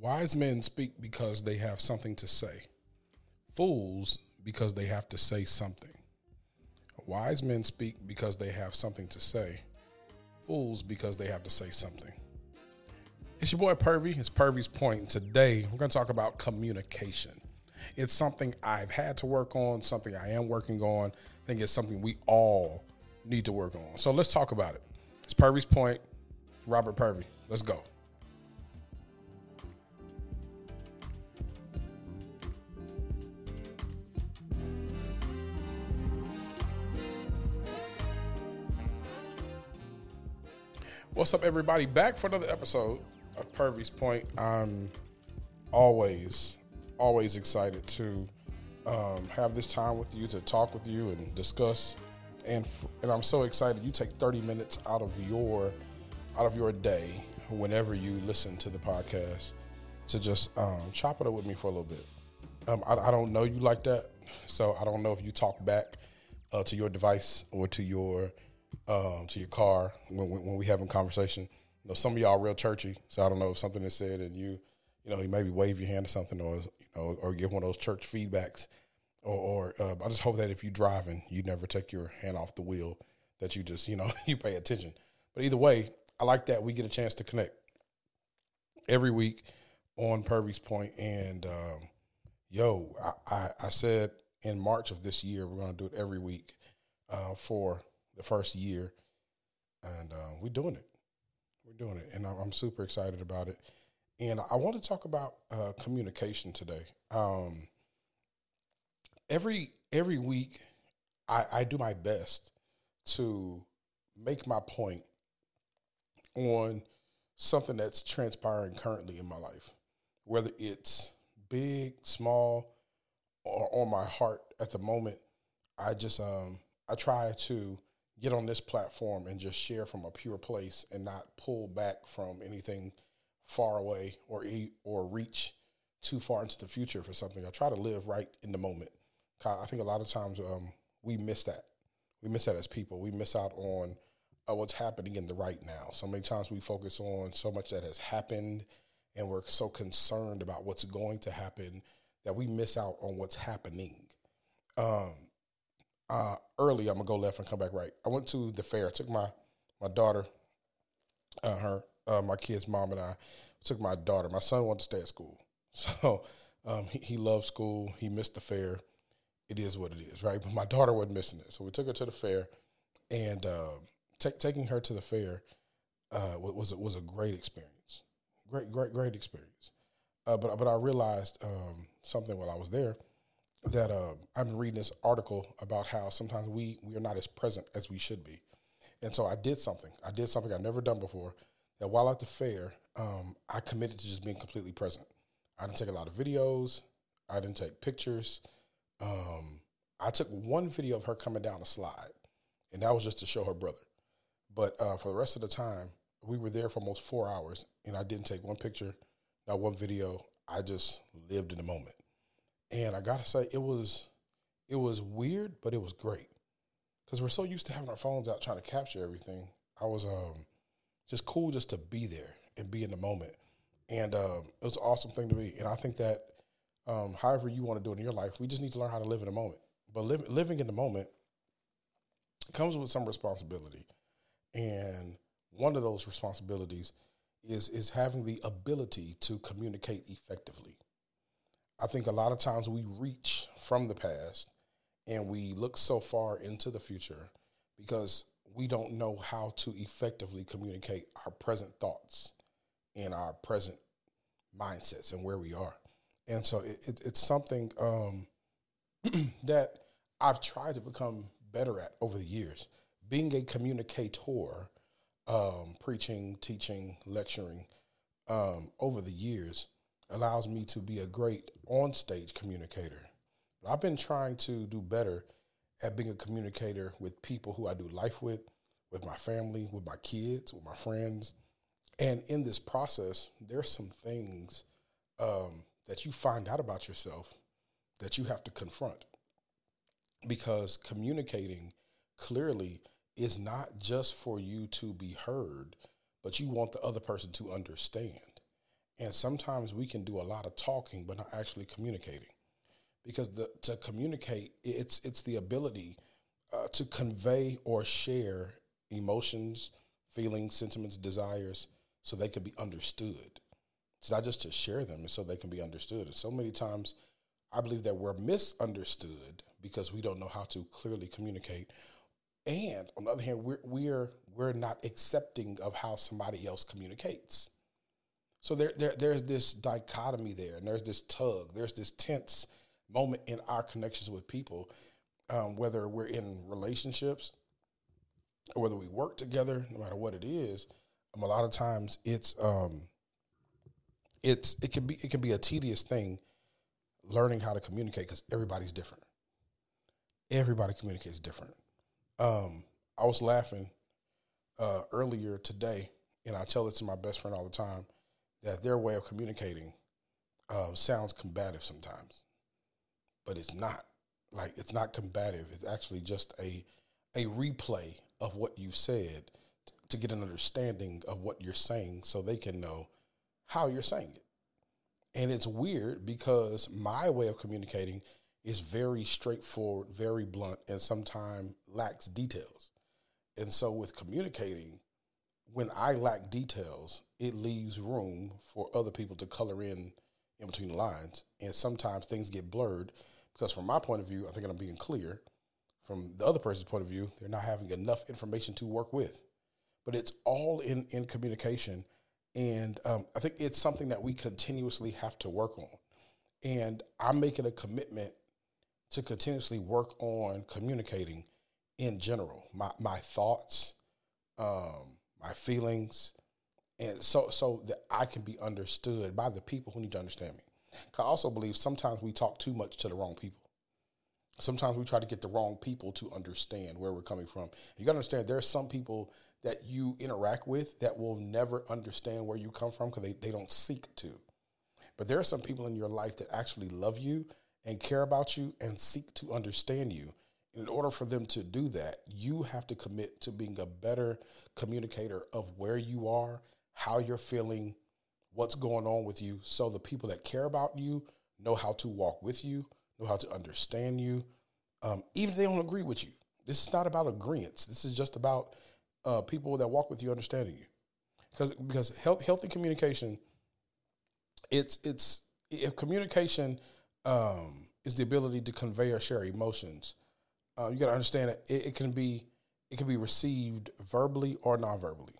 Wise men speak because they have something to say. Fools because they have to say something. Wise men speak because they have something to say. Fools because they have to say something. It's your boy Pervy. It's Pervy's Point. Today, we're going to talk about communication. It's something I've had to work on, something I am working on. I think it's something we all need to work on. So let's talk about it. It's Pervy's Point. Robert Pervy. Let's go. What's up, everybody? Back for another episode of Pervy's Point. I'm always, always excited to um, have this time with you, to talk with you and discuss. And and I'm so excited you take 30 minutes out of your out of your day whenever you listen to the podcast to just um, chop it up with me for a little bit. Um, I, I, don't know you like that, so I don't know if you talk back uh, to your device or to your um, to your car when, when we having conversation. You know, some of y'all real churchy, so I don't know if something is said and you, you know, you maybe wave your hand or something, or you know, or give one of those church feedbacks, or, or uh, I just hope that if you're driving, you never take your hand off the wheel, that you just, you know, you pay attention. But either way, I like that we get a chance to connect every week on Pervy's Point, and um, yo, I, I, I said in March of this year we're going to do it every week uh, for the first year, and uh, we're doing it. We're doing it, and I'm, I'm, super excited about it. And I want to talk about uh, communication today. Um, every every week, I, I do my best to make my point on something that's transpiring currently in my life, whether it's big, small, or on my heart at the moment. I just um, I try to get on this platform and just share from a pure place and not pull back from anything far away or or reach too far into the future for something. I try to live right in the moment. I think a lot of times um, we miss that. We miss that as people. We miss out on uh, what's happening in the right now. So many times we focus on so much that has happened and we're so concerned about what's going to happen that we miss out on what's happening. Um, uh, early, I'm gonna go left and come back right. I went to the fair. I took my my daughter, uh, her, uh, my kid's mom and I took my daughter. My son wanted to stay at school, so um, he, he loved school. He missed the fair. It is what it is, right? But my daughter wasn't missing it, so we took her to the fair, and uh, t- taking her to the fair uh, was was a great experience. Great, great, great experience. Uh, but but I realized um, something while I was there that uh, I've been reading this article about how sometimes we we are not as present as we should be, and so I did something. I did something I've never done before. That while at the fair, um, I committed to just being completely present. I didn't take a lot of videos. I didn't take pictures. Um, I took one video of her coming down a slide, and that was just to show her brother. But uh, for the rest of the time, we were there for almost four hours, and I didn't take one picture, not one video. I just lived in the moment and I gotta say it was it was weird, but it was great because we're so used to having our phones out trying to capture everything. I was um, just cool just to be there and be in the moment, and um, it was an awesome thing to be. And I think that um, however you want to do it in your life, we just need to learn how to live in the moment. But li- living in the moment comes with some responsibility, and one of those responsibilities is is having the ability to communicate effectively. I think a lot of times we reach from the past and we look so far into the future because we don't know how to effectively communicate our present thoughts and our present mindsets and where we are. And so it, it, it's something um, that I've tried to become better at over the years. Being a communicator, um, preaching, teaching, lecturing um, over the years allows me to be a great on stage communicator. I've been trying to do better at being a communicator with people who I do life with, with my family, with my kids, with my friends. And in this process, there's some things um, that you find out about yourself that you have to confront. Because communicating clearly is not just for you to be heard, but you want the other person to understand. And sometimes we can do a lot of talking, but not actually communicating. Because the, to communicate, it's, it's the ability uh, to convey or share emotions, feelings, sentiments, desires, so they can be understood. It's not just to share them, it's so they can be understood. And so many times, I believe that we're misunderstood because we don't know how to clearly communicate. And on the other hand, we're we're we're not accepting of how somebody else communicates. So there, there there's this dichotomy there, and there's this tug, there's this tense moment in our connections with people, um, whether we're in relationships or whether we work together, no matter what it is. Um, a lot of times, it's um, it's it can be it can be a tedious thing learning how to communicate because everybody's different. Everybody communicates different. Um, I was laughing uh, earlier today, and I tell it to my best friend all the time that their way of communicating uh, sounds combative sometimes, but it's not. Like it's not combative. It's actually just a a replay of what you said t- to get an understanding of what you're saying, so they can know how you're saying it. And it's weird because my way of communicating is very straightforward, very blunt, and sometimes lacks details. And so with communicating, when I lack details, it leaves room for other people to color in in between the lines. And sometimes things get blurred because from my point of view, I think I'm being clear. From the other person's point of view, they're not having enough information to work with. But it's all in, in communication and um, I think it's something that we continuously have to work on. And I'm making a commitment to continuously work on communicating in general, my, my thoughts, um, my feelings, and so so that I can be understood by the people who need to understand me. I also believe sometimes we talk too much to the wrong people. Sometimes we try to get the wrong people to understand where we're coming from. You got to understand there are some people that you interact with that will never understand where you come from because they, they don't seek to. But there are some people in your life that actually love you and care about you and seek to understand you. In order for them to do that, you have to commit to being a better communicator of where you are, how you're feeling, what's going on with you, so the people that care about you know how to walk with you, know how to understand you, um, even if they don't agree with you. This is not about agreements. This is just about uh, people that walk with you understanding you, because because health, healthy communication, it's it's if communication um, is the ability to convey or share emotions. Uh, you got to understand that it, it, can be it can be received verbally or non-verbally,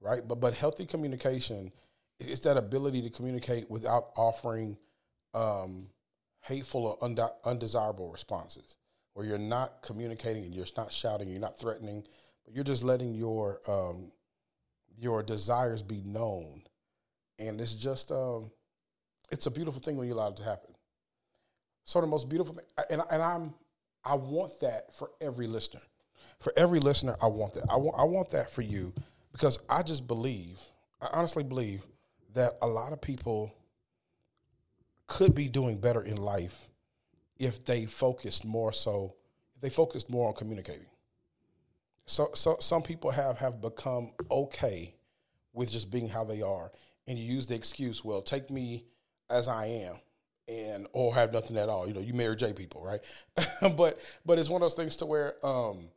right? But but healthy communication is that ability to communicate without offering um, hateful or undesirable responses, where you're not communicating and you're not shouting, you're not threatening, but you're just letting your um, your desires be known, and it's just um, it's a beautiful thing when you allow it to happen. So the most beautiful thing, and and I'm I want that for every listener. For every listener, I want that. I want I want that for you because I just believe, I honestly believe that a lot of people could be doing better in life if they focused more so if they focused more on communicating so, so some people have have become okay with just being how they are, and you use the excuse, "Well, take me as I am." And or have nothing at all. You know, you marry J people, right? but but it's one of those things to where um,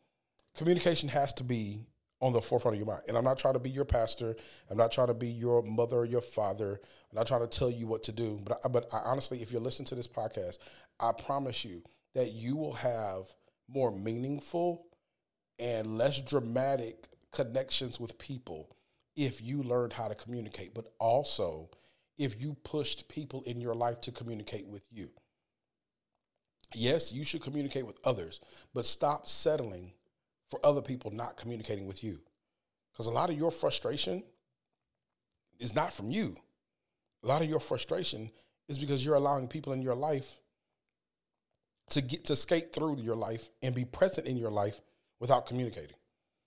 communication has to be on the forefront of your mind. And I'm not trying to be your pastor. I'm not trying to be your mother or your father. I'm not trying to tell you what to do. But I, but I, honestly, if you're listening to this podcast, I promise you that you will have more meaningful and less dramatic connections with people if you learned how to communicate, but also if you pushed people in your life to communicate with you. Yes, you should communicate with others, but stop settling for other people not communicating with you. Because a lot of your frustration is not from you. A lot of your frustration is because you're allowing people in your life to get to skate through your life and be present in your life without communicating.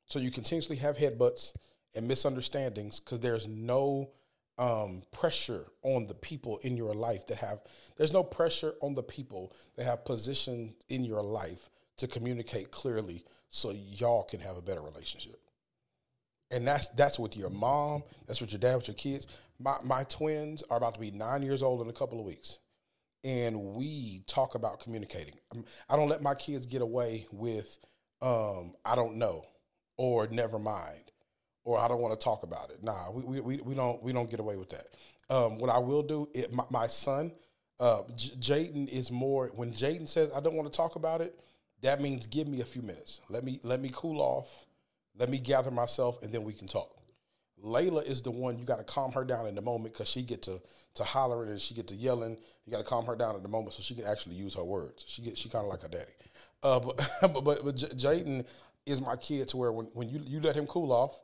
So you continuously have headbutts and misunderstandings because there's no um, pressure on the people in your life that have, there's no pressure on the people that have position in your life to communicate clearly so y'all can have a better relationship. and that's that's with your mom, that's with your dad, with your kids. My my twins are about to be nine years old in a couple of weeks, and we talk about communicating. Um, I don't let my kids get away with um, I don't know or never mind or I don't want to talk about it. Nah, we we, we don't we don't get away with that. Um, what I will do, it, my, my son, uh, J- Jaden is more. When Jaden says I don't want to talk about it, that means give me a few minutes. Let me let me cool off. Let me gather myself, and then we can talk. Layla is the one you got to calm her down in the moment because she get to to hollering and she get to yelling. You got to calm her down in the moment so she can actually use her words. She get she kind of like her daddy. Uh, but but but, but Jaden is my kid to where when, when you you let him cool off,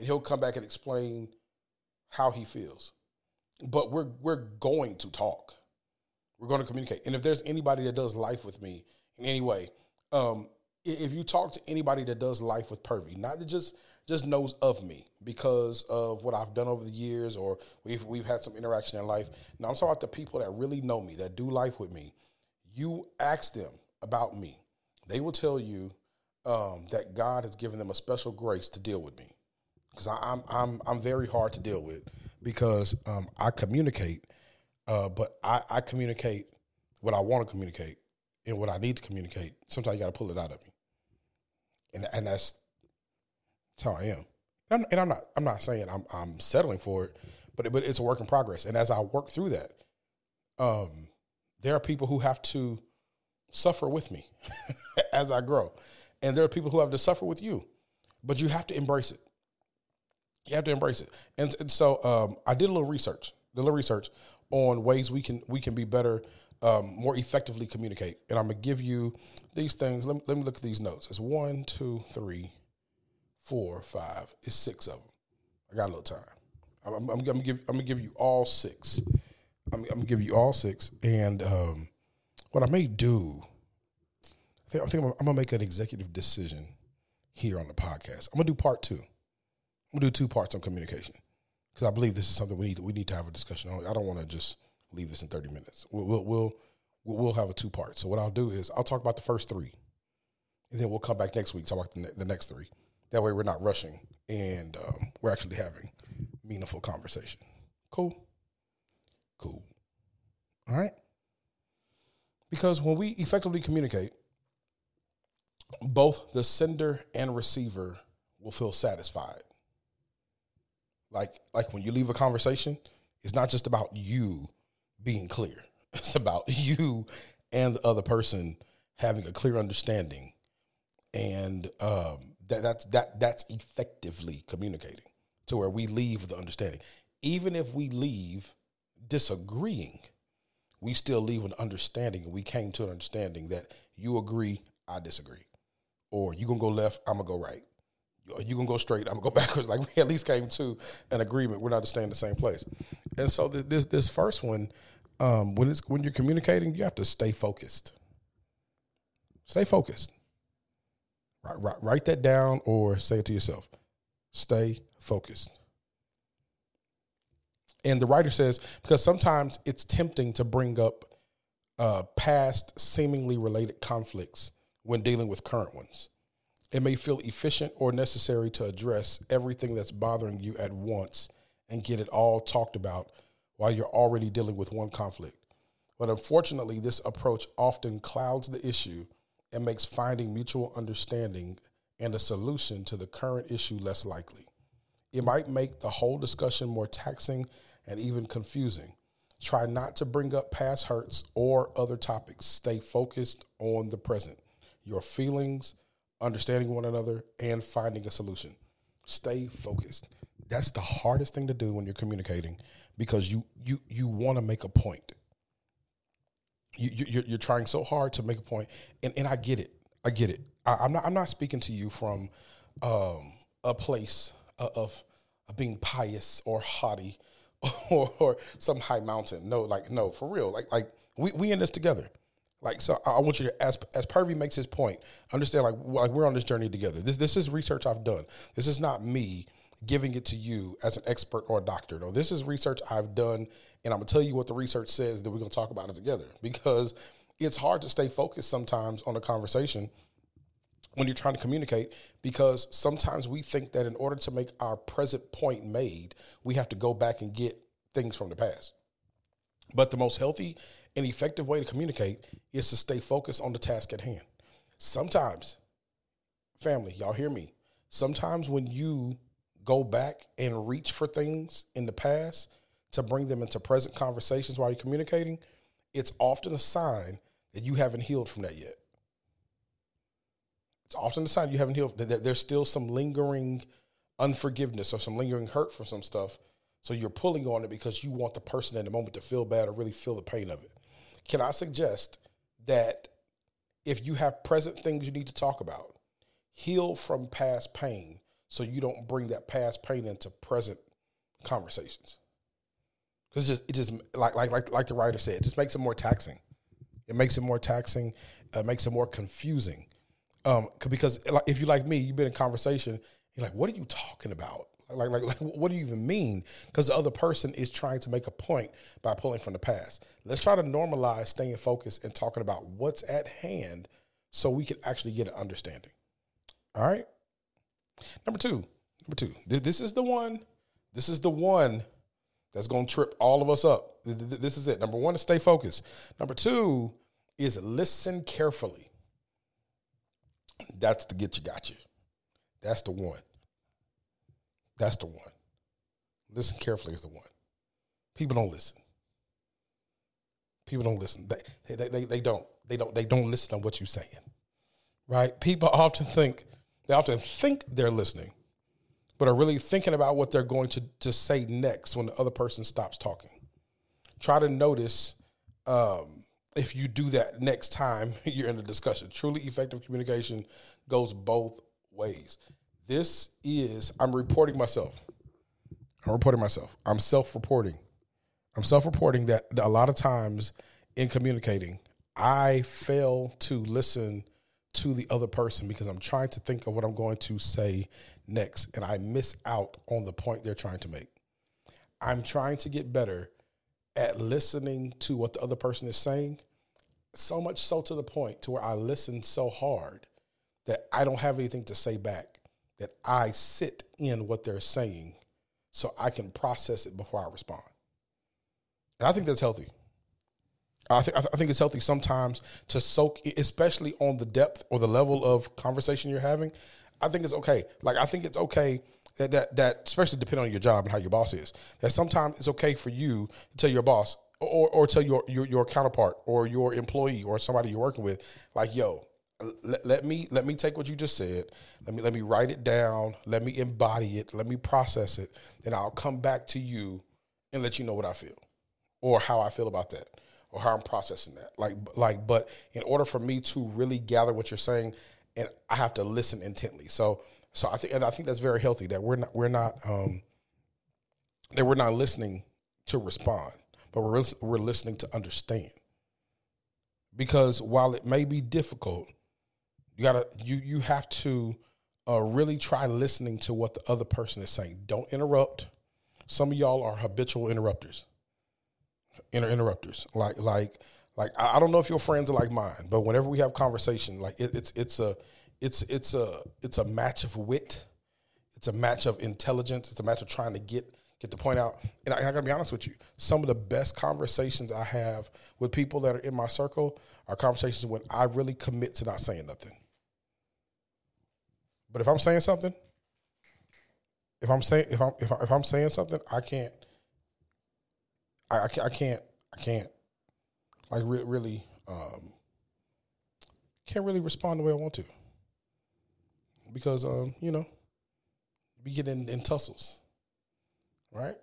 and he'll come back and explain how he feels. But we're we're going to talk. We're going to communicate. And if there's anybody that does life with me in any way, um, if you talk to anybody that does life with Pervy, not that just just knows of me because of what I've done over the years, or we've we've had some interaction in life. Now I'm talking about the people that really know me, that do life with me. You ask them about me, they will tell you um, that God has given them a special grace to deal with me because I'm I'm I'm very hard to deal with because um, I communicate, uh, but I, I communicate what I want to communicate and what I need to communicate. Sometimes you got to pull it out of me, and and that's, that's how I am. And I'm, and I'm, not I'm not saying I'm I'm settling for it, but but it's a work in progress. And as I work through that, um, there are people who have to suffer with me as I grow, and there are people who have to suffer with you, but you have to embrace it you have to embrace it. And, and so um, I did a little research, did a little research on ways we can we can be better, um, more effectively communicate. And I'm gonna give you these things. Let me, let me look at these notes. It's one, two, three, four, five. It's six of them. I got a little time. I'm, I'm, I'm gonna give I'm gonna give you all six. I'm, I'm gonna give you all six. And um, what I may do, I think, I think I'm, I'm gonna make an executive decision here on the podcast. I'm gonna do part two. Gonna do two parts on communication because I believe this is something we need to, we need to have a discussion on. I don't want to just leave this in 30 minutes. We'll we'll we'll, we'll have a two part. So what I'll do is I'll talk about the first three, and then we'll come back next week talk about the, ne- the next three. That way we're not rushing and um, we're actually having meaningful conversation. Cool. Cool. All right. Because when we effectively communicate, both the sender and receiver will feel satisfied. Like like when you leave a conversation, it's not just about you being clear. It's about you and the other person having a clear understanding, and um, that that's that that's effectively communicating to where we leave the understanding. Even if we leave disagreeing, we still leave an understanding. We came to an understanding that you agree, I disagree, or you gonna go left, I'm gonna go right you gonna go straight. I'm gonna go backwards. Like we at least came to an agreement. We're not to stay in the same place. And so this this first one, um, when it's when you're communicating, you have to stay focused. Stay focused. Write, write, write that down or say it to yourself. Stay focused. And the writer says because sometimes it's tempting to bring up uh, past seemingly related conflicts when dealing with current ones. It may feel efficient or necessary to address everything that's bothering you at once and get it all talked about while you're already dealing with one conflict. But unfortunately, this approach often clouds the issue and makes finding mutual understanding and a solution to the current issue less likely. It might make the whole discussion more taxing and even confusing. Try not to bring up past hurts or other topics. Stay focused on the present, your feelings, understanding one another, and finding a solution. Stay focused. That's the hardest thing to do when you're communicating because you you you want to make a point. You, you you're trying so hard to make a point, and and I get it. I get it. I, am not I'm not speaking to you from um, a place of, of being pious or haughty or, or some high mountain. No, like no, for real. Like like we we in this together. Like so, I want you to as as Pervy makes his point, understand like like we're on this journey together. This this is research I've done. This is not me giving it to you as an expert or a doctor. No, this is research I've done, and I'm gonna tell you what the research says. That we're gonna talk about it together because it's hard to stay focused sometimes on a conversation when you're trying to communicate because sometimes we think that in order to make our present point made, we have to go back and get things from the past. But the most healthy and effective way to communicate is to stay focused on the task at hand. Sometimes, family, y'all hear me. Sometimes when you go back and reach for things in the past to bring them into present conversations while you're communicating, it's often a sign that you haven't healed from that yet. It's often a sign you haven't healed, that there's still some lingering unforgiveness or some lingering hurt from some stuff. So you're pulling on it because you want the person in the moment to feel bad or really feel the pain of it. Can I suggest that if you have present things you need to talk about, heal from past pain so you don't bring that past pain into present conversations? Because just it just like like like like the writer said, it just makes it more taxing. It makes it more taxing. It makes it more confusing. Um, because if you like me, you've been in conversation. You're like, what are you talking about? Like, like, like, what do you even mean? Because the other person is trying to make a point by pulling from the past. Let's try to normalize staying focused and talking about what's at hand, so we can actually get an understanding. All right. Number two. Number two. This is the one. This is the one that's going to trip all of us up. This is it. Number one is stay focused. Number two is listen carefully. That's the get you got you. That's the one. That's the one. Listen carefully is the one. People don't listen. People don't listen. They, they, they, they don't. They don't. They don't listen to what you're saying. Right? People often think they often think they're listening, but are really thinking about what they're going to, to say next when the other person stops talking. Try to notice um, if you do that next time you're in a discussion. Truly effective communication goes both ways. This is, I'm reporting myself. I'm reporting myself. I'm self reporting. I'm self reporting that, that a lot of times in communicating, I fail to listen to the other person because I'm trying to think of what I'm going to say next and I miss out on the point they're trying to make. I'm trying to get better at listening to what the other person is saying, so much so to the point to where I listen so hard that I don't have anything to say back, that I sit in what they're saying so I can process it before I respond. And I think that's healthy. I think I think it's healthy sometimes to soak, especially on the depth or the level of conversation you're having. I think it's okay. Like I think it's okay that that, that especially depending on your job and how your boss is. That sometimes it's okay for you to tell your boss or or tell your your, your counterpart or your employee or somebody you're working with, like, yo, let, let me let me take what you just said. Let me let me write it down. Let me embody it. Let me process it, and I'll come back to you and let you know what I feel, or how I feel about that, or how I'm processing that. Like like, but in order for me to really gather what you're saying, and I have to listen intently. So so I think and I think that's very healthy that we're not we're not um that we're not listening to respond, but we're we're listening to understand. Because while it may be difficult, you gotta you you have to uh, really try listening to what the other person is saying. Don't interrupt. Some of y'all are habitual interrupters. Inter- interrupters. Like like like I, don't know if your friends are like mine, but whenever we have conversation, like it, it's it's a it's it's a it's a match of wit. It's a match of intelligence. It's a match of trying to get get the point out. And I, I gotta be honest with you, some of the best conversations I have with people that are in my circle are conversations when I really commit to not saying nothing. But if I'm saying something, if I'm saying if I'm if, I, I'm saying something, I can't. I, I can't. I can't. I can't. Like re- really, um, can't really respond the way I want to because um, you know, we get in, in tussles, right?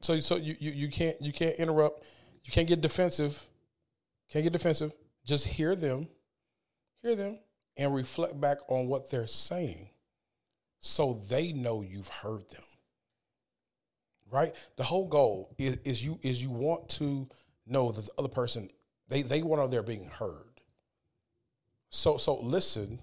So so you, you you can't you can't interrupt, you can't get defensive, can't get defensive. Just hear them, hear them, and reflect back on what they're saying so they know you've heard them. Right? The whole goal is, is you is you want to know that the other person they they want to know they're being heard. So so listen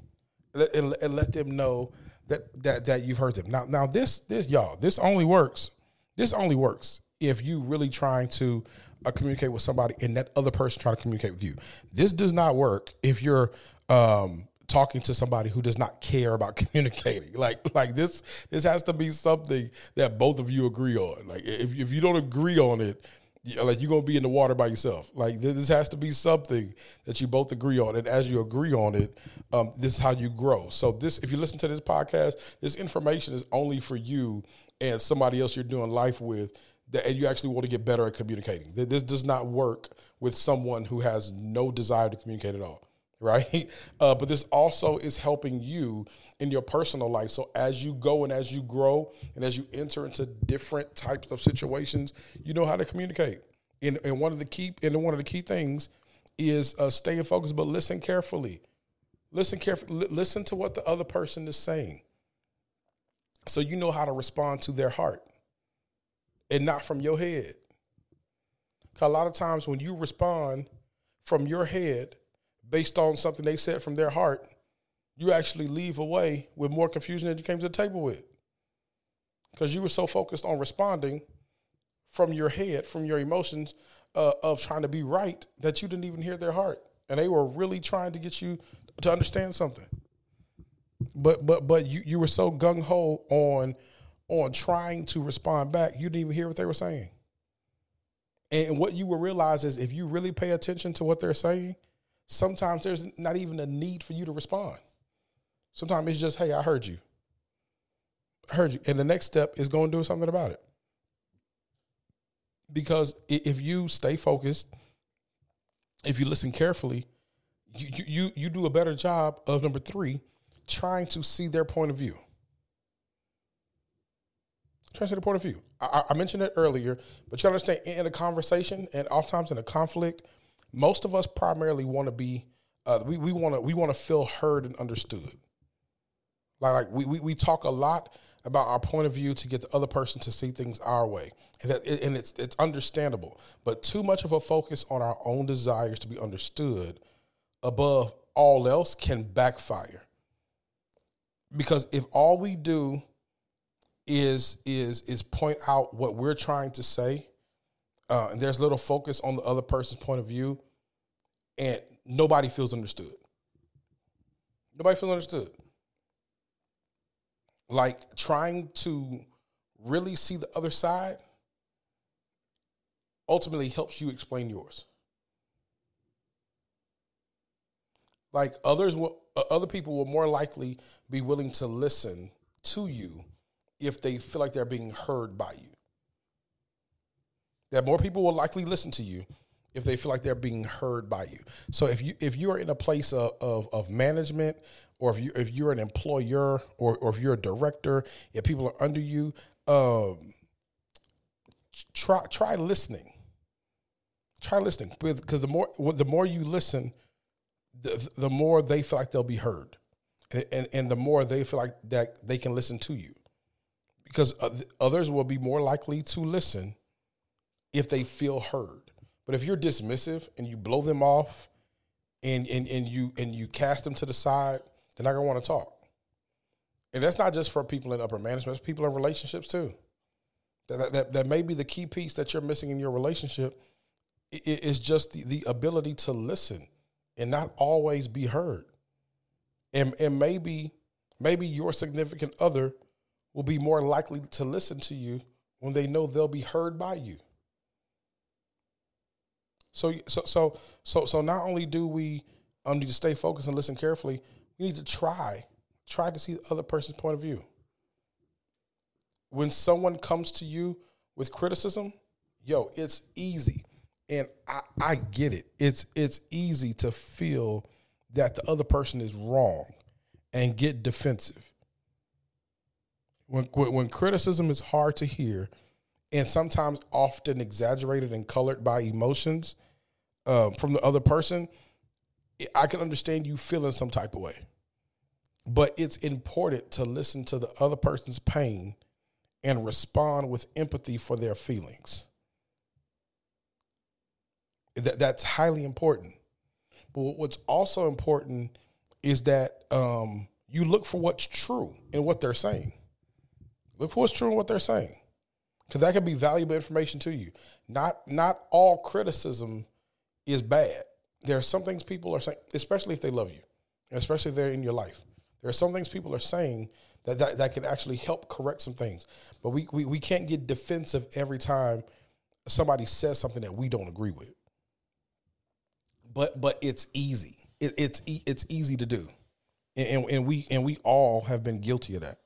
and, and let them know that that that you've heard them. Now now this this y'all this only works. This only works if you really trying to uh, communicate with somebody and that other person trying to communicate with you. This does not work if you're um, talking to somebody who does not care about communicating. Like like this this has to be something that both of you agree on. Like if if you don't agree on it, like you're gonna be in the water by yourself. Like this has to be something that you both agree on, and as you agree on it, um, this is how you grow. So this, if you listen to this podcast, this information is only for you and somebody else you're doing life with, that and you actually want to get better at communicating. This does not work with someone who has no desire to communicate at all right? Uh, but this also is helping you in your personal life. So as you go and as you grow and as you enter into different types of situations, you know how to communicate. And, and one of the key and one of the key things is uh, staying focused, but listen carefully. Listen carefully. listen to what the other person is saying, so you know how to respond to their heart, and not from your head. A lot of times when you respond from your head based on something they said from their heart, you actually leave away with more confusion than you came to the table with. Because you were so focused on responding from your head, from your emotions uh, of trying to be right, that you didn't even hear their heart. And they were really trying to get you to understand something. But but but you, you were so gung ho on on trying to respond back, you didn't even hear what they were saying. And what you will realize is if you really pay attention to what they're saying, sometimes there's not even a need for you to respond. Sometimes it's just, hey, I heard you. I heard you. And the next step is going to do something about it. Because if you stay focused, if you listen carefully, you, you, you do a better job of number three, trying to see their point of view. Trying to see their point of view. I, I mentioned it earlier, but you understand in a conversation and oftentimes in a conflict, most of us primarily want to be uh, we we want to we want to feel heard and understood. Like like we, we we talk a lot about our point of view to get the other person to see things our way, and that and it's it's understandable. But too much of a focus on our own desires to be understood above all else can backfire. Because if all we do is is is point out what we're trying to say, uh, and there's little focus on the other person's point of view, and nobody feels understood. Nobody feels understood. Like trying to really see the other side ultimately helps you explain yours. Like others will, uh, other people will more likely be willing to listen to you if they feel like they're being heard by you. That more people will likely listen to you if they feel like they're being heard by you. So if you if you are in a place of, of, of management or if you if you're an employer or, or if you're a director, if people are under you, um, try try listening. Try listening because the more the more you listen, the, the more they feel like they'll be heard, and, and, and the more they feel like that they can listen to you, because others will be more likely to listen if they feel heard. But if you're dismissive and you blow them off and and, and you and you cast them to the side, they're not gonna want to talk. And that's not just for people in upper management, it's people in relationships too. That, that, that may be the key piece that you're missing in your relationship is just the, the ability to listen and not always be heard. And, and maybe maybe your significant other will be more likely to listen to you when they know they'll be heard by you. So so so so so not only do we um, need to stay focused and listen carefully, we need to try try to see the other person's point of view. When someone comes to you with criticism, yo, it's easy. And I, I get it. It's it's easy to feel that the other person is wrong and get defensive. When, when, when criticism is hard to hear and sometimes often exaggerated and colored by emotions, um, from the other person, I can understand you feeling some type of way. But it's important to listen to the other person's pain and respond with empathy for their feelings. That, that's highly important. But what's also important is that um, you look for what's true in what they're saying. Look for what's true in what they're saying, because that could be valuable information to you. Not not all criticism is bad. There are some things people are saying, especially if they love you. especially if they're in your life. There are some things people are saying that, that, that can actually help correct some things. But we, we, we can't get defensive every time somebody says something that we don't agree with. But but it's easy. It, it's it's easy to do, and, and we and we all have been guilty of that.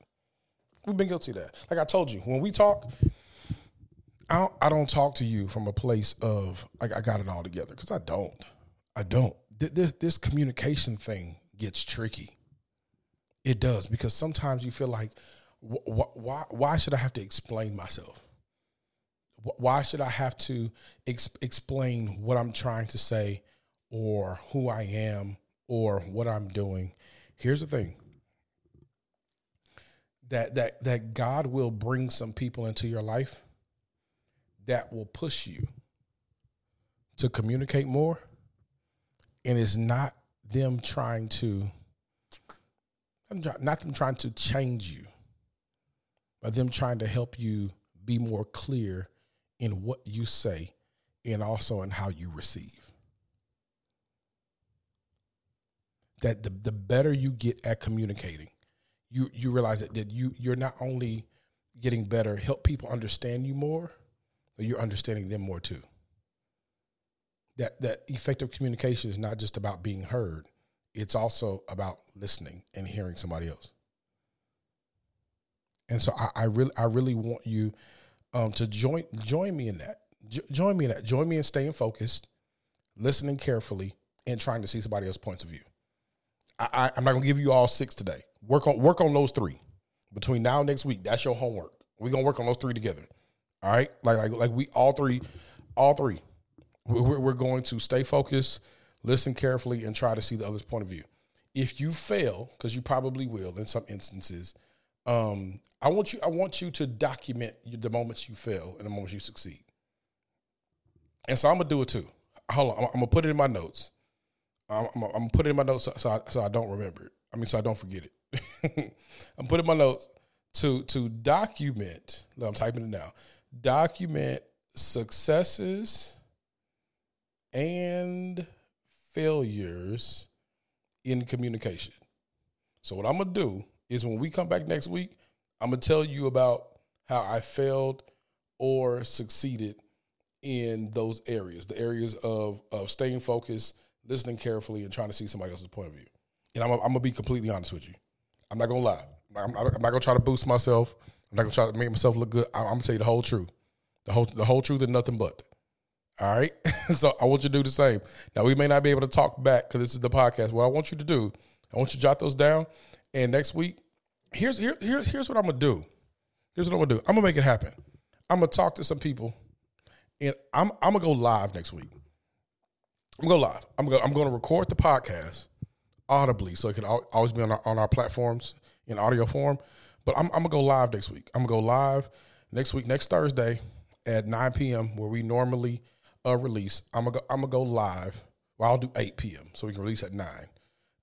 We've been guilty of that. Like I told you, when we talk, I don't, I don't talk to you from a place of like I got it all together because I don't. I don't. This this communication thing gets tricky. It does because sometimes you feel like, wh- wh- why why should I have to explain myself? Why should I have to ex- explain what I'm trying to say or who I am or what I'm doing? Here's the thing. That that that God will bring some people into your life that will push you to communicate more and it's not them trying to not them trying to change you but them trying to help you be more clear in what you say and also in how you receive. That the, the better you get at communicating you you realize that, that you you're not only getting better help people understand you more but you're understanding them more too. That that effective communication is not just about being heard; it's also about listening and hearing somebody else. And so I, I really I really want you um, to join join me in that. Jo- join me in that. Join me in staying focused, listening carefully, and trying to see somebody else's points of view. I, I'm not gonna give you all six today. Work on work on those three between now and next week. That's your homework. We're gonna work on those three together. All right, like like like we all three, all three, we're, going to stay focused, listen carefully, and try to see the other's point of view. If you fail, because you probably will in some instances, um, I want you I want you to document the moments you fail and the moments you succeed. And so I'm gonna do it too. Hold on, I'm, I'm gonna put it in my notes. I'm, I'm, I'm, gonna put it in my notes so, so I, so I don't remember it. I mean, so I don't forget it. I'm putting my notes to to document. I'm typing it now document successes and failures in communication. So what I'm gonna do is when we come back next week, I'm gonna tell you about how I failed or succeeded in those areas, the areas of of staying focused, listening carefully, and trying to see somebody else's point of view. And I'm, I'm gonna be completely honest with you. I'm not gonna lie. I'm, I'm not gonna try to boost myself. I'm not gonna try to make myself look good. I'm, gonna tell you the whole truth, the whole the whole truth and nothing but. All right. so I want you to do the same. Now we may not be able to talk back because this is the podcast. What I want you to do, I want you to jot those down. And next week, here's here, here's here's what I'm gonna do. Here's what I'm gonna do. I'm gonna make it happen. I'm gonna talk to some people, and I'm I'm gonna go live next week. I'm gonna go live. I'm gonna I'm gonna record the podcast audibly so it can always be on our, on our platforms in audio form. But I'm, I'm gonna go live next week. I'm gonna go live next week, next Thursday at 9 p.m. where we normally uh, release. I'm gonna go, I'm gonna go live. Well, I'll do 8 p.m. so we can release at nine,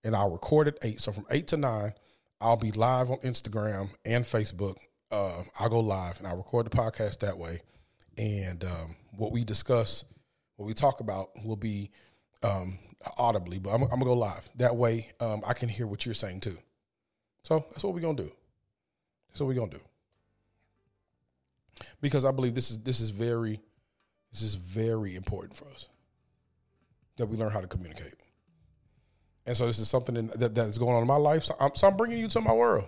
and I'll record at eight. So from eight to nine, I'll be live on Instagram and Facebook. Uh, I'll go live and I'll record the podcast that way. And um, what we discuss, what we talk about, will be um, audibly, but I'm, I'm, gonna go live. That way, um, I can hear what you're saying too. So that's what we're gonna do. So we're gonna do because I believe this is this is very this is very important for us that we learn how to communicate. And so this is something that, that's going on in my life. So I'm, so I'm bringing you to my world.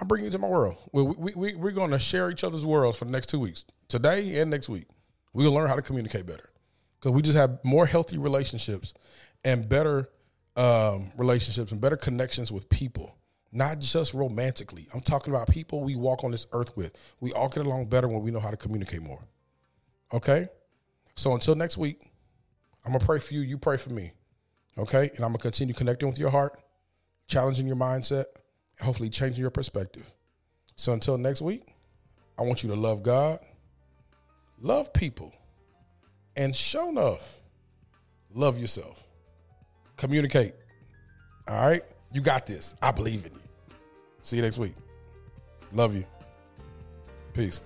I'm bringing you to my world. We, we, we, we're going to share each other's worlds for the next two weeks, today and next week. We're going to learn how to communicate better because we just have more healthy relationships and better um, relationships and better connections with people not just romantically. I'm talking about people we walk on this earth with. We all get along better when we know how to communicate more. Okay? So until next week, I'm going to pray for you. You pray for me. Okay? And I'm going to continue connecting with your heart, challenging your mindset, hopefully changing your perspective. So until next week, I want you to love God, love people, and show enough, love yourself. Communicate. All right? You got this. I believe in you. See you next week. Love you. Peace.